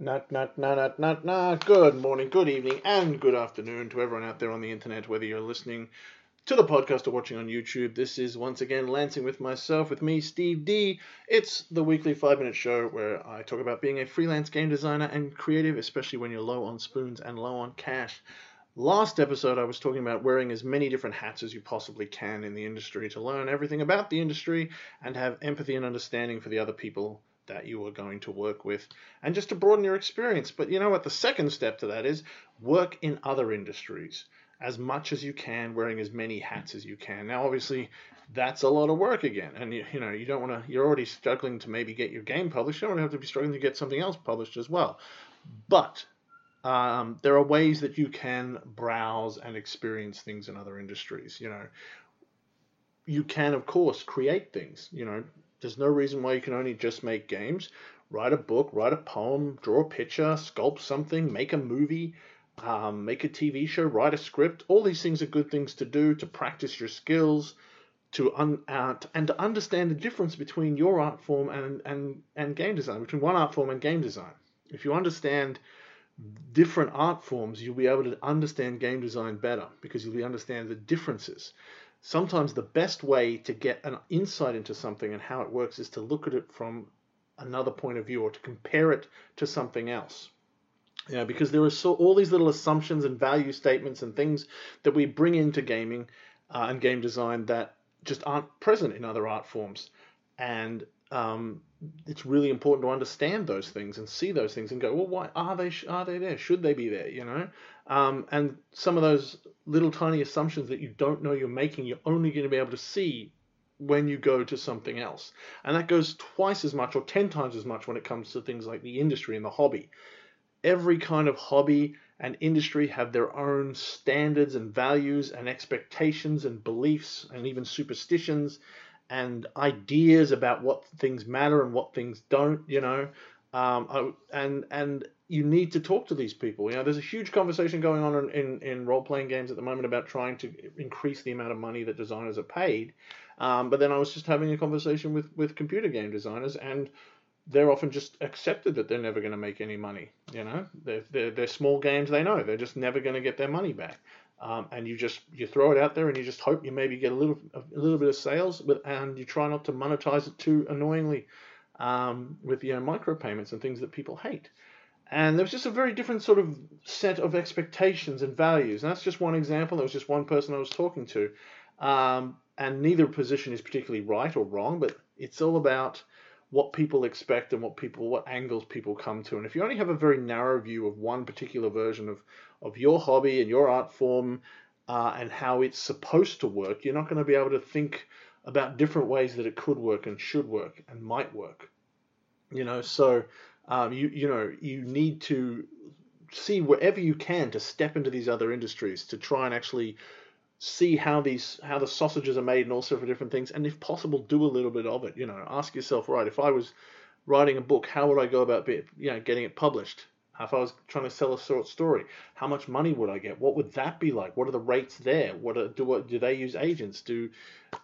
Nut, nut, nut, nut, nut, nut. Good morning, good evening, and good afternoon to everyone out there on the internet, whether you're listening to the podcast or watching on YouTube. This is once again Lancing with myself, with me, Steve D. It's the weekly five minute show where I talk about being a freelance game designer and creative, especially when you're low on spoons and low on cash. Last episode, I was talking about wearing as many different hats as you possibly can in the industry to learn everything about the industry and have empathy and understanding for the other people that you are going to work with and just to broaden your experience. But you know what? The second step to that is work in other industries as much as you can, wearing as many hats as you can. Now, obviously, that's a lot of work again, and you, you know you don't want to. You're already struggling to maybe get your game published. You don't have to be struggling to get something else published as well. But um, there are ways that you can browse and experience things in other industries. You know, you can of course create things. You know, there's no reason why you can only just make games. Write a book, write a poem, draw a picture, sculpt something, make a movie, um, make a TV show, write a script. All these things are good things to do to practice your skills, to un, uh, and to understand the difference between your art form and, and, and game design, between one art form and game design. If you understand different art forms, you'll be able to understand game design better because you'll be understand the differences. Sometimes the best way to get an insight into something and how it works is to look at it from another point of view or to compare it to something else. You know, because there are so all these little assumptions and value statements and things that we bring into gaming uh, and game design that just aren't present in other art forms, and um, it's really important to understand those things and see those things and go, well, why are they are they there? Should they be there? You know, um, and some of those little tiny assumptions that you don't know you're making, you're only going to be able to see when you go to something else, and that goes twice as much or ten times as much when it comes to things like the industry and the hobby. Every kind of hobby and industry have their own standards and values and expectations and beliefs and even superstitions and ideas about what things matter and what things don't you know? Um, and and you need to talk to these people you know there's a huge conversation going on in, in, in role-playing games at the moment about trying to increase the amount of money that designers are paid um, but then i was just having a conversation with with computer game designers and they're often just accepted that they're never going to make any money. You know, they're, they're, they're small games. They know they're just never going to get their money back. Um, and you just you throw it out there and you just hope you maybe get a little a little bit of sales, but and you try not to monetize it too annoyingly um, with you know micropayments and things that people hate. And there was just a very different sort of set of expectations and values. And that's just one example. That was just one person I was talking to. Um, and neither position is particularly right or wrong, but it's all about what people expect and what people what angles people come to and if you only have a very narrow view of one particular version of of your hobby and your art form uh, and how it's supposed to work you're not going to be able to think about different ways that it could work and should work and might work you know so um, you you know you need to see wherever you can to step into these other industries to try and actually see how these how the sausages are made and all sorts of different things and if possible do a little bit of it. You know ask yourself right if i was writing a book how would i go about be, you know getting it published? If i was trying to sell a short story how much money would i get? What would that be like? What are the rates there? What are, do what do they use agents? Do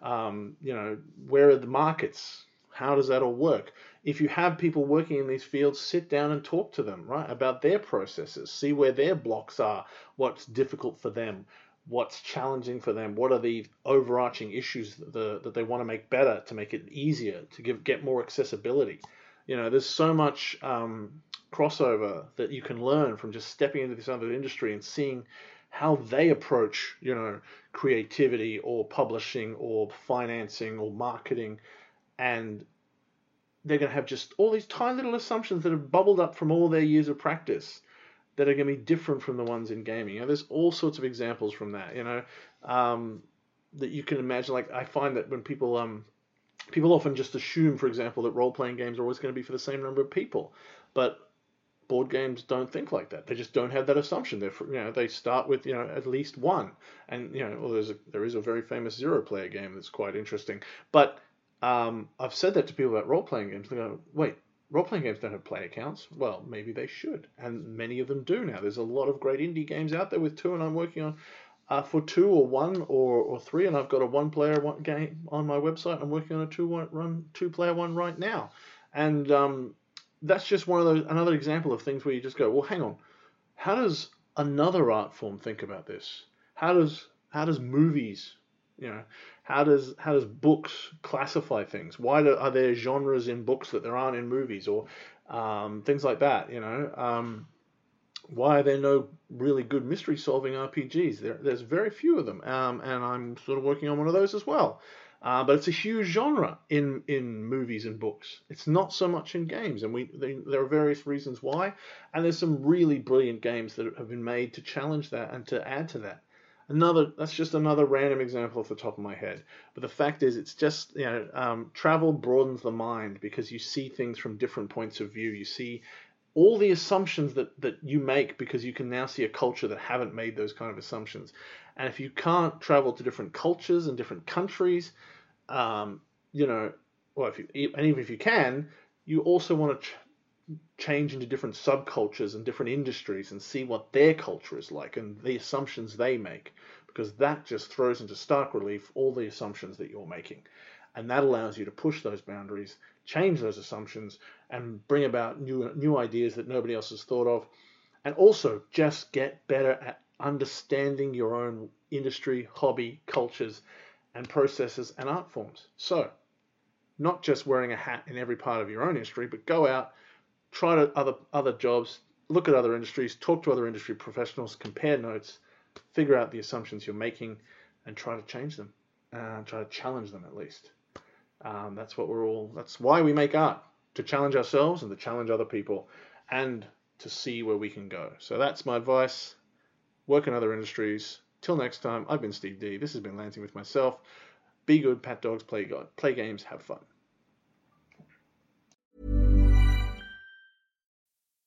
um, you know where are the markets how does that all work if you have people working in these fields sit down and talk to them right about their processes see where their blocks are what's difficult for them what's challenging for them, what are the overarching issues that, the, that they want to make better to make it easier to give get more accessibility. You know, there's so much um, crossover that you can learn from just stepping into this other industry and seeing how they approach, you know, creativity or publishing or financing or marketing, and they're going to have just all these tiny little assumptions that have bubbled up from all their years of practice that are going to be different from the ones in gaming. You know, there's all sorts of examples from that. You know, um, that you can imagine. Like I find that when people um, people often just assume, for example, that role playing games are always going to be for the same number of people, but board games don't think like that. They just don't have that assumption. They you know they start with you know at least one, and you know well there's a, there is a very famous zero player game that's quite interesting. But um, I've said that to people about role playing games. They go, wait, role playing games don't have player counts. Well, maybe they should, and many of them do now. There's a lot of great indie games out there with two, and I'm working on. Uh, for two or one or, or three, and I've got a one player one game on my website. I'm working on a two one run two player one right now, and um, that's just one of those another example of things where you just go, well, hang on, how does another art form think about this? How does how does movies, you know, how does how does books classify things? Why do, are there genres in books that there aren't in movies or um, things like that? You know, um, why are there no really good mystery solving RPGs? There, there's very few of them, um, and I'm sort of working on one of those as well. Uh, but it's a huge genre in in movies and books. It's not so much in games, and we they, there are various reasons why. And there's some really brilliant games that have been made to challenge that and to add to that. Another that's just another random example off the top of my head. But the fact is, it's just you know um, travel broadens the mind because you see things from different points of view. You see all the assumptions that, that you make because you can now see a culture that haven't made those kind of assumptions. And if you can't travel to different cultures and different countries, um, you know, well, if you, and even if you can, you also want to change into different subcultures and different industries and see what their culture is like and the assumptions they make, because that just throws into stark relief all the assumptions that you're making. And that allows you to push those boundaries, change those assumptions, and bring about new, new ideas that nobody else has thought of. And also just get better at understanding your own industry, hobby, cultures, and processes and art forms. So, not just wearing a hat in every part of your own industry, but go out, try to other other jobs, look at other industries, talk to other industry professionals, compare notes, figure out the assumptions you're making, and try to change them. Uh, try to challenge them at least. Um, that's what we're all. That's why we make art to challenge ourselves and to challenge other people, and to see where we can go. So that's my advice. Work in other industries, Till next time, I've been Steve D. This has been Lancing with myself. Be good, pat dogs, play play games, have fun.